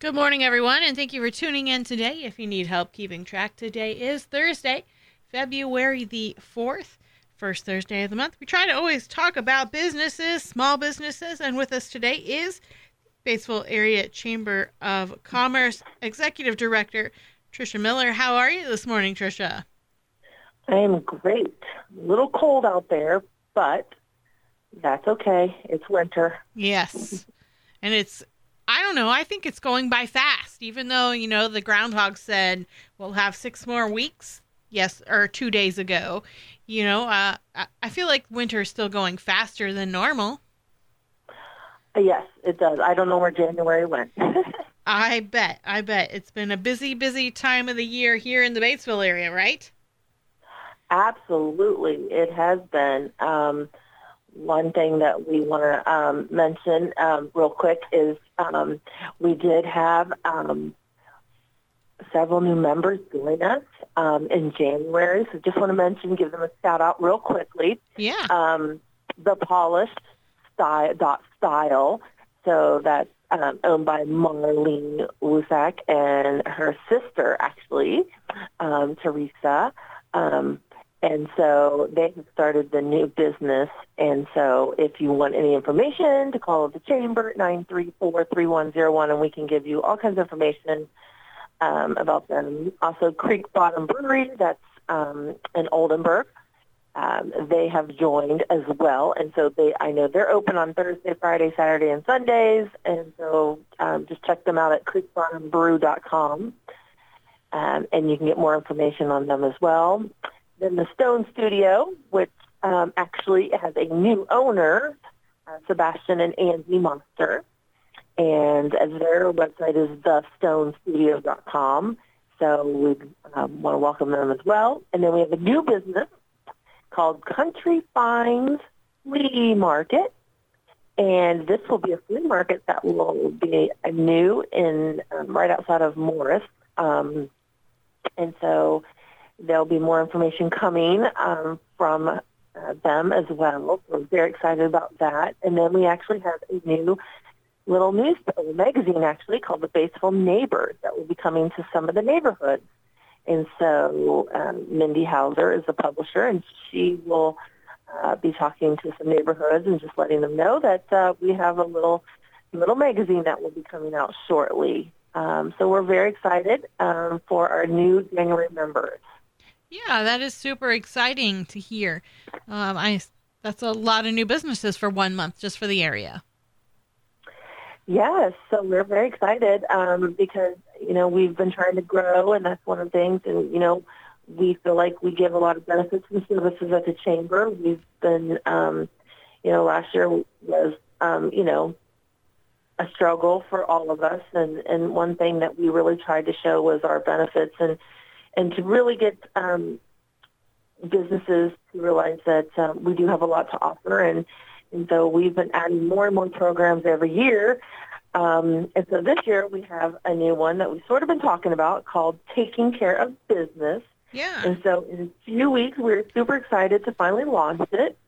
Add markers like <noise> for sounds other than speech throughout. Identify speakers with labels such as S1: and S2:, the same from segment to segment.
S1: Good morning, everyone, and thank you for tuning in today. If you need help keeping track, today is Thursday, February the 4th, first Thursday of the month. We try to always talk about businesses, small businesses, and with us today is Batesville Area Chamber of Commerce Executive Director Trisha Miller. How are you this morning, Trisha?
S2: I am great. A little cold out there, but that's okay. It's winter.
S1: Yes. And it's I don't know. I think it's going by fast, even though, you know, the groundhog said we'll have six more weeks. Yes, or two days ago. You know, uh, I feel like winter is still going faster than normal.
S2: Yes, it does. I don't know where January went. <laughs>
S1: I bet. I bet. It's been a busy, busy time of the year here in the Batesville area, right?
S2: Absolutely. It has been. Um, one thing that we want to um, mention um, real quick is um, we did have um, several new members join us um, in January. So just want to mention, give them a shout out real quickly.
S1: Yeah.
S2: Um, the Polished Style, dot style. So that's um, owned by Marlene Wusak and her sister, actually, um, Teresa. Um, and so they have started the new business. And so if you want any information, to call the chamber at 934-3101, and we can give you all kinds of information um, about them. Also, Creek Bottom Brewery, that's um, in Oldenburg. Um, they have joined as well, and so they I know they're open on Thursday, Friday, Saturday, and Sundays, and so um, just check them out at creekbottombrew.com, um, and you can get more information on them as well. Then the Stone Studio, which um, actually has a new owner, uh, Sebastian and Angie Monster. And their website is thestonestudio.com. So we um, want to welcome them as well. And then we have a new business called Country Finds Flea Market. And this will be a flea market that will be new in um, right outside of Morris. Um, and so There'll be more information coming um, from uh, them as well. We're very excited about that. And then we actually have a new little news magazine actually called the Batesville Neighbors that will be coming to some of the neighborhoods. And so um, Mindy Hauser is the publisher, and she will uh, be talking to some neighborhoods and just letting them know that uh, we have a little little magazine that will be coming out shortly. Um, so we're very excited um, for our new January members.
S1: Yeah, that is super exciting to hear. Um, I that's a lot of new businesses for one month just for the area.
S2: Yes, so we're very excited um, because you know we've been trying to grow, and that's one of the things. And you know, we feel like we give a lot of benefits and services at the chamber. We've been, um, you know, last year was, um, you know, a struggle for all of us, and and one thing that we really tried to show was our benefits and and to really get um, businesses to realize that um, we do have a lot to offer. And, and so we've been adding more and more programs every year. Um, and so this year we have a new one that we've sort of been talking about called Taking Care of Business.
S1: Yeah.
S2: And so in a few weeks, we're super excited to finally launch it.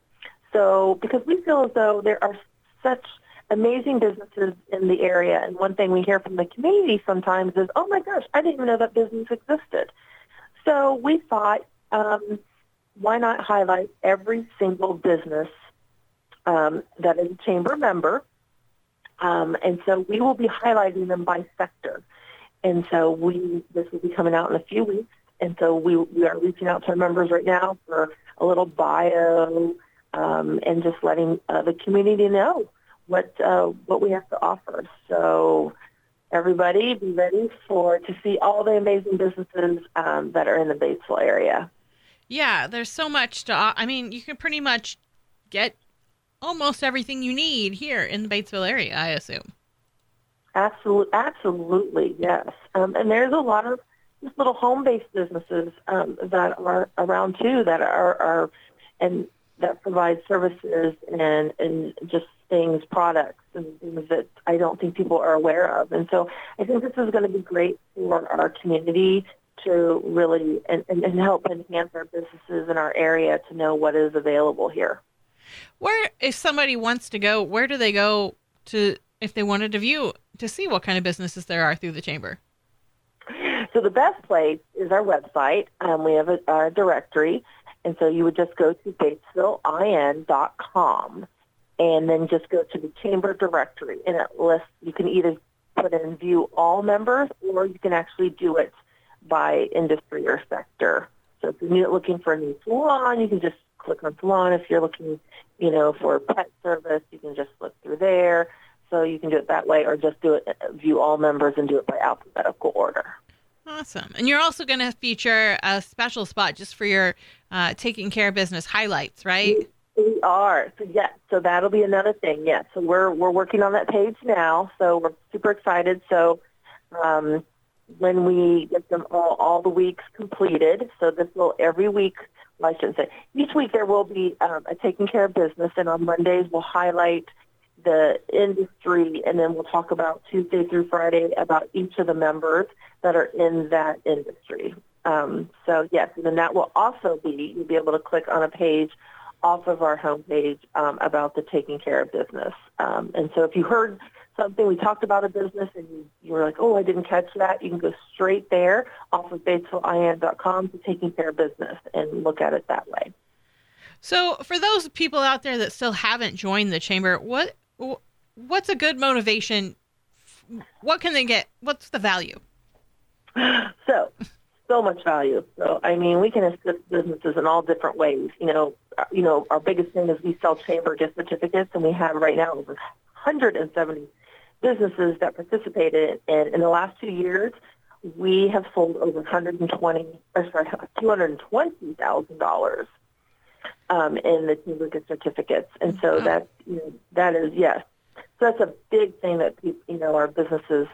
S2: So because we feel as though there are such amazing businesses in the area. And one thing we hear from the community sometimes is, oh my gosh, I didn't even know that business existed. So we thought, um, why not highlight every single business um, that is a chamber member? Um, and so we will be highlighting them by sector. And so we this will be coming out in a few weeks. And so we we are reaching out to our members right now for a little bio um, and just letting uh, the community know what uh, what we have to offer. So everybody be ready for to see all the amazing businesses um, that are in the Batesville area.
S1: Yeah, there's so much to. I mean, you can pretty much get almost everything you need here in the Batesville area. I assume.
S2: Absolutely, absolutely, yes. Um, and there's a lot of just little home-based businesses um, that are around too that are, are and that provide services and and just things, products, and things that I don't think people are aware of. And so I think this is going to be great for our community to really and, and, and help enhance our businesses in our area to know what is available here.
S1: Where, if somebody wants to go, where do they go to if they wanted to view to see what kind of businesses there are through the chamber?
S2: So the best place is our website. Um, we have a, our directory, and so you would just go to batesvillein.com and then just go to the chamber directory, and it lists. You can either put in view all members, or you can actually do it by industry or sector. So if you're looking for a new salon, you can just click on salon. If you're looking, you know, for pet service, you can just look through there. So you can do it that way, or just do it view all members and do it by alphabetical order.
S1: Awesome. And you're also going to feature a special spot just for your uh, taking care of business highlights, right?
S2: We, are. So yes. So that'll be another thing. Yes. So we're we're working on that page now. So we're super excited. So um, when we get them all all the weeks completed, so this will every week. Well, I shouldn't say each week there will be um, a taking care of business, and on Mondays we'll highlight the industry, and then we'll talk about Tuesday through Friday about each of the members that are in that industry. Um, so yes, and then that will also be you'll be able to click on a page off of our homepage um, about the taking care of business. Um, and so if you heard something we talked about a business and you, you were like, oh, I didn't catch that, you can go straight there off of BatesvilleIN.com to taking care of business and look at it that way.
S1: So for those people out there that still haven't joined the chamber, what what's a good motivation? What can they get? What's the value?
S2: So, so much value. So, I mean, we can assist businesses in all different ways. You know, you know, our biggest thing is we sell chamber gift certificates, and we have right now over 170 businesses that participated. And in the last two years, we have sold over 120, or sorry, <laughs> 220 thousand dollars um, in the chamber gift certificates. And so that you know, that is yes. So that's a big thing that people, you know our businesses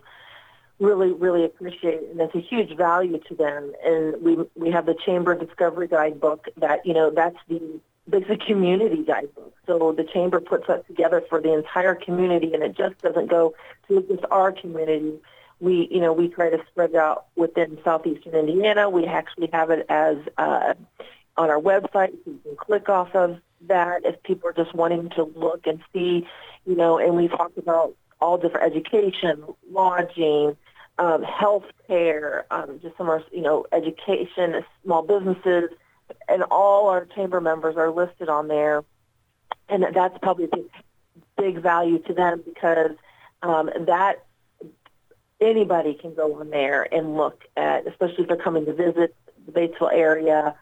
S2: really, really appreciate, and it's a huge value to them. And we we have the Chamber Discovery Guidebook that you know that's the basic community guidebook. So the chamber puts that together for the entire community, and it just doesn't go to just our community. We, you know, we try to spread out within southeastern Indiana. We actually have it as uh, on our website. You can click off of that if people are just wanting to look and see, you know. And we talked about all different education, lodging, um, health care, um, just some of our, you know, education, small businesses, and all our chamber members are listed on there. And that's probably a big, value to them because um, that anybody can go on there and look at, especially if they're coming to visit the Batesville area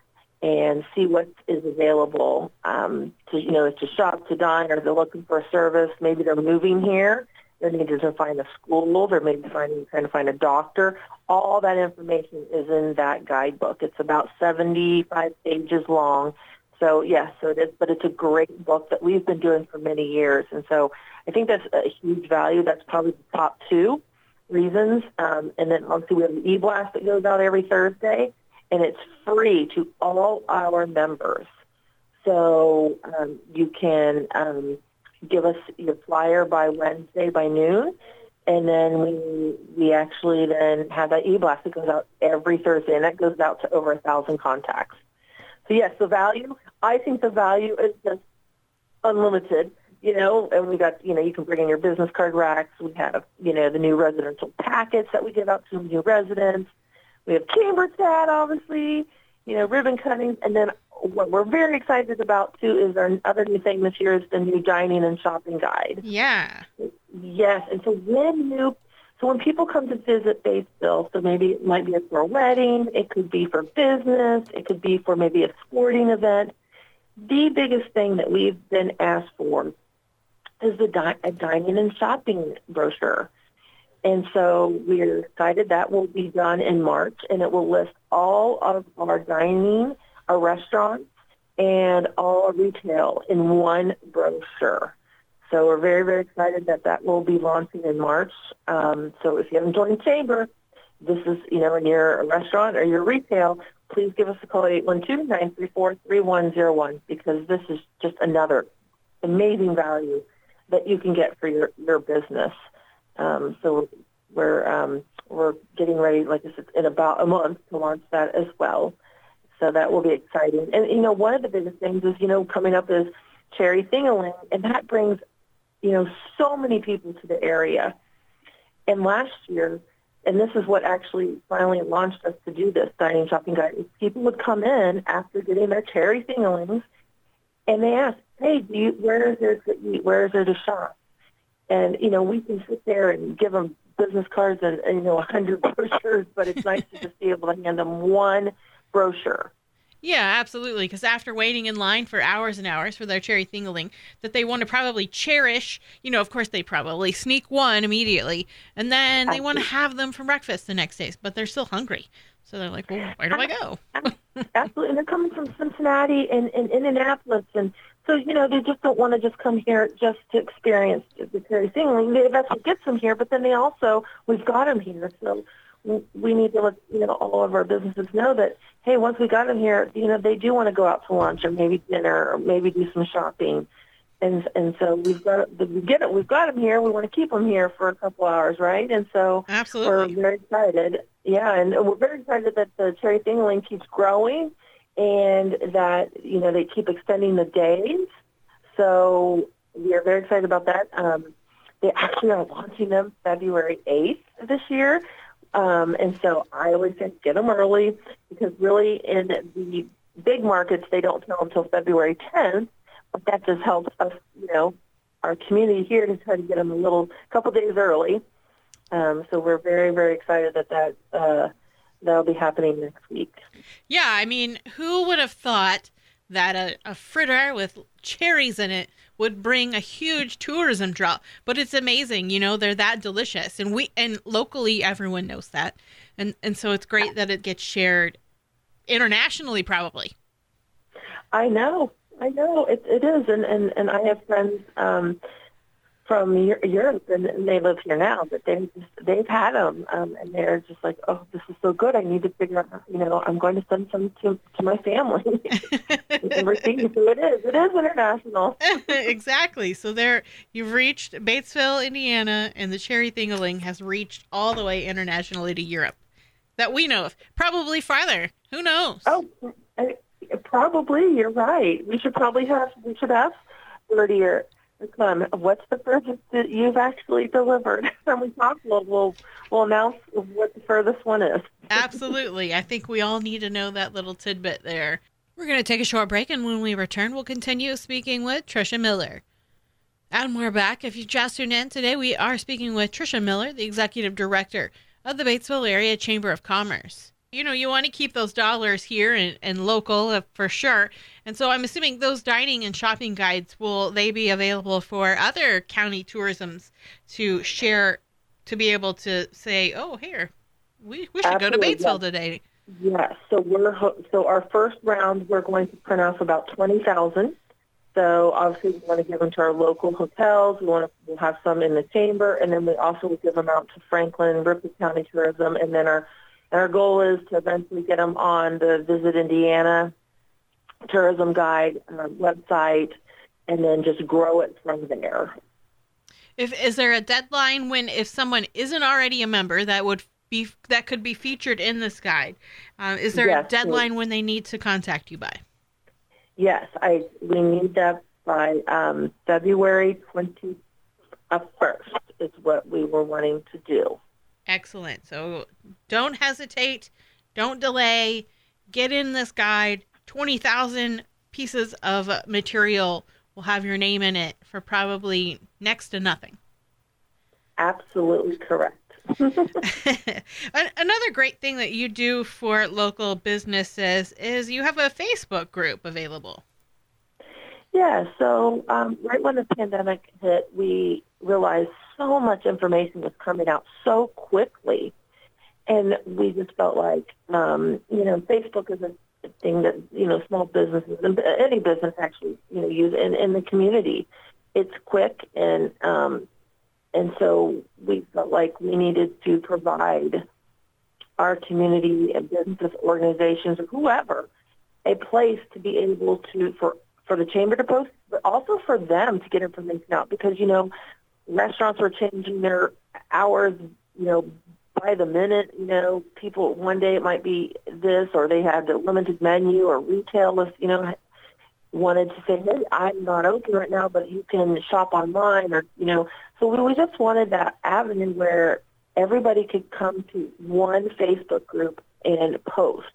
S2: and see what is available um, to, you know, to shop, to dine, or they're looking for a service. Maybe they're moving here they're needing to find a school. They're maybe finding, trying to find a doctor. All that information is in that guidebook. It's about 75 pages long. So yes, so it is, but it's a great book that we've been doing for many years. And so I think that's a huge value. That's probably the top two reasons. Um, and then obviously we have the e-blast that goes out every Thursday, and it's free to all our members. So um, you can um, give us your flyer by Wednesday by noon. And then we we actually then have that e-blast that goes out every Thursday, and that goes out to over a thousand contacts. So yes, the value. I think the value is just unlimited. You know, and we got you know you can bring in your business card racks. We have you know the new residential packets that we give out to new residents. We have chamber chat, obviously. You know, ribbon cutting, and then what we're very excited about too is our other new thing this year is the new dining and shopping guide.
S1: Yeah.
S2: Yes, and so when new, so when people come to visit Batesville, so maybe it might be for a wedding, it could be for business, it could be for maybe a sporting event. The biggest thing that we've been asked for is the di- a dining and shopping brochure. And so we're excited that will be done in March, and it will list all of our dining a restaurant and all retail in one brochure. So we're very, very excited that that will be launching in March. Um, so if you haven't joined Chamber, this is, you know, in your restaurant or your retail, please give us a call at 812-934-3101 because this is just another amazing value that you can get for your, your business. Um, so we're, um, we're getting ready, like I said, in about a month to launch that as well. So that will be exciting. And, you know, one of the biggest things is, you know, coming up is Cherry Thingaling, and that brings, you know, so many people to the area. And last year, and this is what actually finally launched us to do this dining shopping guide, people would come in after getting their cherry thingalings and they ask, hey, do you, where is there to eat? Where is there to shop? And, you know, we can sit there and give them business cards and, and you know, a hundred <laughs> brochures, but it's nice to just be able to hand them one brochure.
S1: Yeah, absolutely. Because after waiting in line for hours and hours for their cherry thingaling, that they want to probably cherish, you know, of course they probably sneak one immediately, and then they want to have them for breakfast the next day, but they're still hungry. So they're like, well, where do I go?
S2: Absolutely. And they're coming from Cincinnati and, and Indianapolis. And so, you know, they just don't want to just come here just to experience the cherry thingaling. That's what gets them here. But then they also, we've got them here. So we need to let you know all of our businesses know that hey, once we got them here, you know they do want to go out to lunch or maybe dinner or maybe do some shopping, and and so we've got we get it. We've got them here. We want to keep them here for a couple hours, right? And so
S1: absolutely,
S2: we're very excited. Yeah, and we're very excited that the cherry thingaling keeps growing, and that you know they keep extending the days. So we are very excited about that. Um, they actually are launching them February 8th this year. Um, and so I always say get them early because really in the big markets they don't sell until February 10th. But that just helps us, you know, our community here to try to get them a little couple days early. Um, so we're very very excited that that uh, that'll be happening next week.
S1: Yeah, I mean, who would have thought that a, a fritter with cherries in it would bring a huge tourism draw. But it's amazing, you know, they're that delicious. And we and locally everyone knows that. And and so it's great that it gets shared internationally probably.
S2: I know. I know it, it is, and, and, and I have friends um, from Europe, and they live here now, but they they've had them, um, and they're just like, oh, this is so good. I need to figure out, you know, I'm going to send some to to my family. <laughs> Never <laughs> seen so it is. It is international. <laughs>
S1: exactly. So there, you've reached Batesville, Indiana, and the cherry thingaling has reached all the way internationally to Europe, that we know of. Probably farther. Who knows?
S2: Oh, I, probably. You're right. We should probably have. We should have thirty or um, what's the furthest that you've actually delivered? <laughs> and we talk, we'll, we'll, we'll announce what the furthest one is. <laughs>
S1: Absolutely. I think we all need to know that little tidbit there. We're going to take a short break, and when we return, we'll continue speaking with Trisha Miller. And we're back. If you just tuned in today, we are speaking with Trisha Miller, the Executive Director of the Batesville Area Chamber of Commerce you know, you want to keep those dollars here and, and local uh, for sure. And so I'm assuming those dining and shopping guides will they be available for other county tourisms to share to be able to say, oh, here, we, we should Absolutely, go to Batesville yes. today.
S2: Yes. So we're so our first round we're going to print off about twenty thousand. So obviously we want to give them to our local hotels. We want to we'll have some in the chamber, and then we also will give them out to Franklin, Ripley County Tourism, and then our our goal is to eventually get them on the Visit Indiana tourism guide uh, website and then just grow it from there.
S1: If is there a deadline when if someone isn't already a member that would be that could be featured in this guide? Uh, is there yes, a deadline when they need to contact you by?
S2: Yes, I we need that by um, February twenty first is what we were wanting to do.
S1: Excellent. So don't hesitate, don't delay. Get in this guide. 20,000 pieces of material will have your name in it for probably next to nothing.
S2: Absolutely correct. <laughs> <laughs>
S1: Another great thing that you do for local businesses is you have a Facebook group available.
S2: Yeah, so um, right when the pandemic hit, we realized so much information was coming out so quickly. And we just felt like, um, you know, Facebook is a thing that, you know, small businesses and any business actually, you know, use in, in the community. It's quick and, um, and so we felt like we needed to provide our community and business organizations or whoever a place to be able to, for, for the chamber to post, but also for them to get information out because, you know, restaurants were changing their hours, you know, by the minute. You know, people one day it might be this, or they had a limited menu, or retail list. You know, wanted to say, hey, I'm not open right now, but you can shop online, or you know. So we, we just wanted that avenue where everybody could come to one Facebook group and post.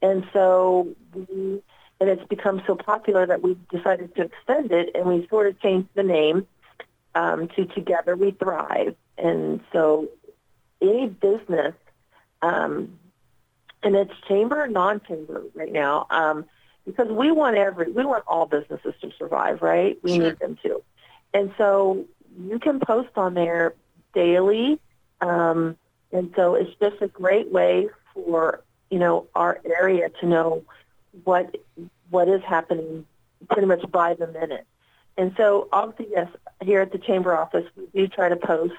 S2: And so we, and it's become so popular that we decided to extend it and we sort of changed the name um, to Together We Thrive. And so any business, um, and it's chamber or non-chamber right now, um, because we want every, we want all businesses to survive, right? We
S1: Sure.
S2: need them to. And so you can post on there daily. Um, and so it's just a great way for, you know, our area to know what, what is happening pretty much by the minute. And so obviously, yes, here at the chamber office, we do try to post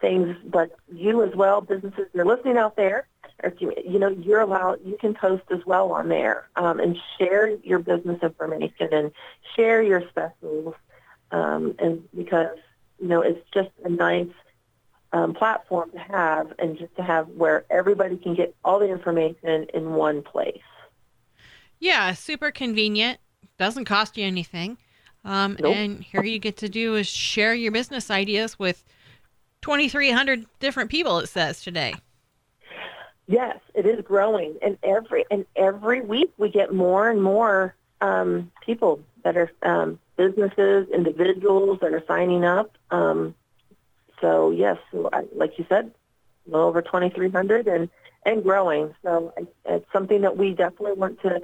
S2: things, but you as well, businesses, you're listening out there, or you, you know, you're allowed, you can post as well on there um, and share your business information and share your specials. Um, and because, you know, it's just a nice um, platform to have and just to have where everybody can get all the information in one place.
S1: Yeah, super convenient. Doesn't cost you anything. Um,
S2: Nope.
S1: And here you get to do is share your business ideas with 2,300 different people. It says today.
S2: Yes, it is growing, and every and every week we get more and more um, people that are um, businesses, individuals that are signing up. Um, so yes, like you said, well over 2,300 and and growing. So it's something that we definitely want to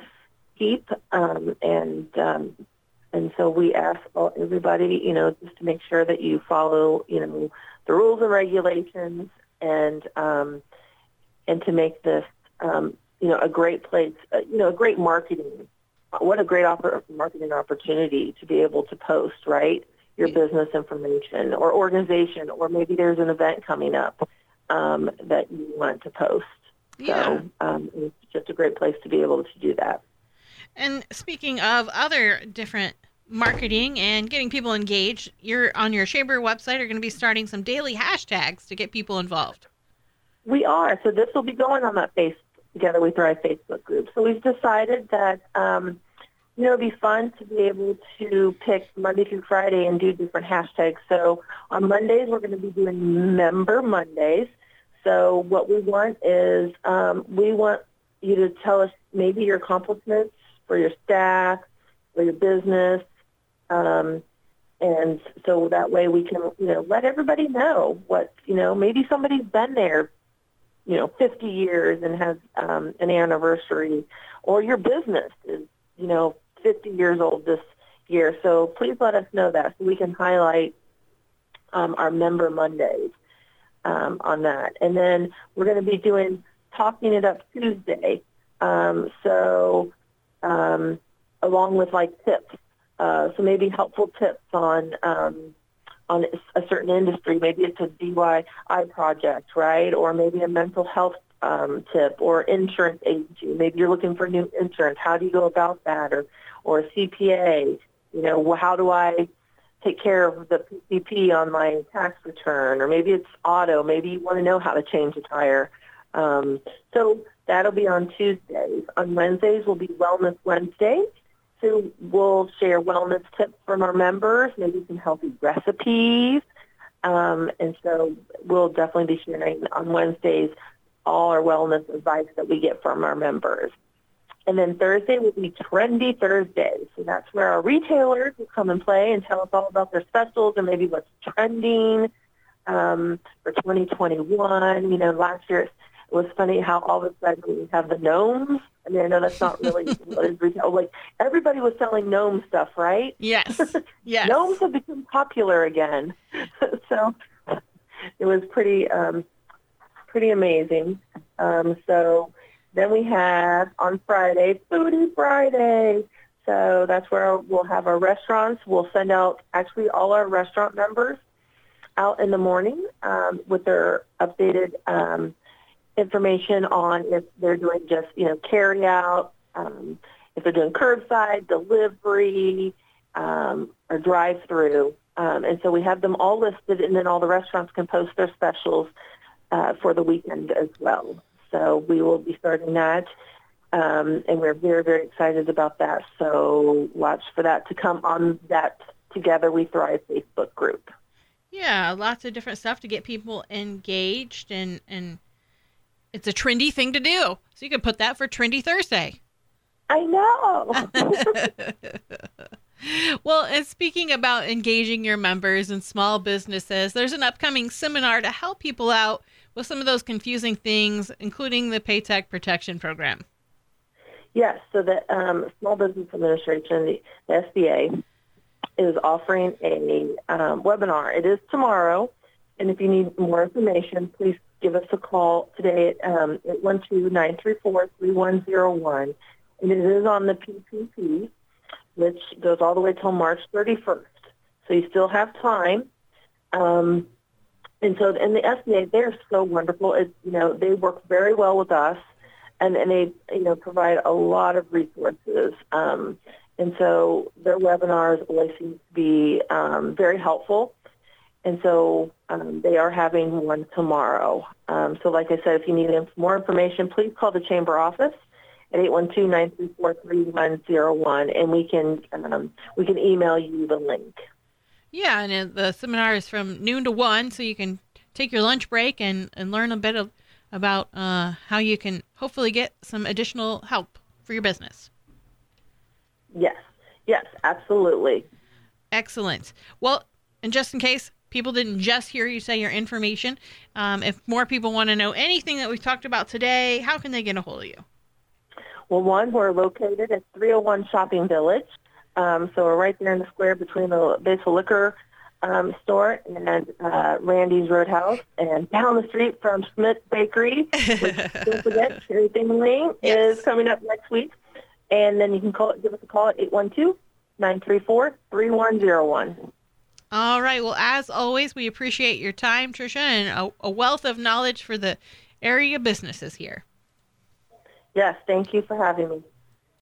S2: keep, um, and um, and so we ask all, everybody, you know, just to make sure that you follow, you know, the rules and regulations, and um, and to make this, um, you know, a great place, uh, you know, a great marketing. What a great oppor- marketing opportunity to be able to post, right? Your business information or organization, or maybe there's an event coming up um, that you want to post.
S1: Yeah.
S2: So um, it's just a great place to be able to do that.
S1: And speaking of other different marketing and getting people engaged, you're on your chamber website are going to be starting some daily hashtags to get people involved.
S2: We are. So this will be going on that face Together We Thrive Facebook group. So we've decided that, um, you know, it'd be fun to be able to pick Monday through Friday and do different hashtags. So on Mondays, we're going to be doing Member Mondays. So what we want is um, we want you to tell us maybe your accomplishments for your staff, for your business, um, and so that way we can, you know, let everybody know what, you know, maybe somebody's been there you know, 50 years and has um, an anniversary, or your business is, you know, 50 years old this year. So please let us know that so we can highlight um, our member Mondays um, on that. And then we're going to be doing Talking It Up Tuesday. Um, so um, along with like tips, uh, so maybe helpful tips on um, on a certain industry. Maybe it's a DIY project, right? Or maybe a mental health um, tip or insurance agency. Maybe you're looking for new insurance. How do you go about that? Or, or a CPA. You know, how do I take care of the PCP on my tax return? Or maybe it's auto. Maybe you want to know how to change a tire. Um, so that'll be on Tuesdays. On Wednesdays will be Wellness Wednesday. So we'll share wellness tips from our members, maybe some healthy recipes. Um, and so we'll definitely be sharing on Wednesdays all our wellness advice that we get from our members. And then Thursday will be Trendy Thursday. So that's where our retailers will come and play and tell us all about their specials and maybe what's trending um, for 2021. You know, last year it was funny how all of a sudden we have the gnomes. I mean, I know that's not really <laughs> what is retail. Like everybody was selling gnome stuff, right?
S1: Yes. <laughs> Yes.
S2: Gnomes have become popular again. <laughs> so it was pretty um, pretty amazing. Um, so then we have on Friday, Foodie Friday. So that's where we'll have our restaurants. We'll send out actually all our restaurant members out in the morning um, with their updated um, information on if they're doing just, you know, carry out, um, if they're doing curbside, delivery, um, or drive-through. Um, and so we have them all listed, and then all the restaurants can post their specials uh, for the weekend as well. So we will be starting that, um, and we're very, very excited about that. So watch for that to come on that Together We Thrive Facebook group.
S1: Yeah, lots of different stuff to get people engaged and and it's a trendy thing to do. So you could put that for Trendy Thursday.
S2: I know. <laughs>
S1: well, and speaking about engaging your members and small businesses, there's an upcoming seminar to help people out with some of those confusing things, including the Paycheck Protection Program.
S2: Yes, so the um, Small Business Administration, the, the SBA, is offering a um, webinar. It is tomorrow, and if you need more information, please give us a call today at um, 812-934-3101. And it is on the PPP, which goes all the way till March 31st. So you still have time. Um, and so, and the SBA, they're so wonderful. It, you know, they work very well with us, and, and they, you know, provide a lot of resources. Um, and so their webinars always seem to be um, very helpful. And so um, they are having one tomorrow. Um, so like I said, if you need more information, please call the chamber office at 812-934-3101 and we can um, we can email you the link.
S1: Yeah, and the seminar is from noon to one, so you can take your lunch break and, and learn a bit of, about uh, how you can hopefully get some additional help for your business.
S2: Yes, yes, absolutely.
S1: Excellent. Well, and just in case people didn't just hear you say your information, um, if more people want to know anything that we've talked about today, how can they get a hold of you?
S2: Well, one, we're located at 301 Shopping Village. Um, so we're right there in the square between the Basil Liquor um, store and uh, Randy's Roadhouse, and down the street from Schmidt Bakery. <laughs> Which, don't forget, Lane yes. is coming up next week. And then you can call give us a call at 812-934-3101.
S1: All right. Well, as always, we appreciate your time, Trisha, and a, a wealth of knowledge for the area businesses here.
S2: Yes, thank you for having me.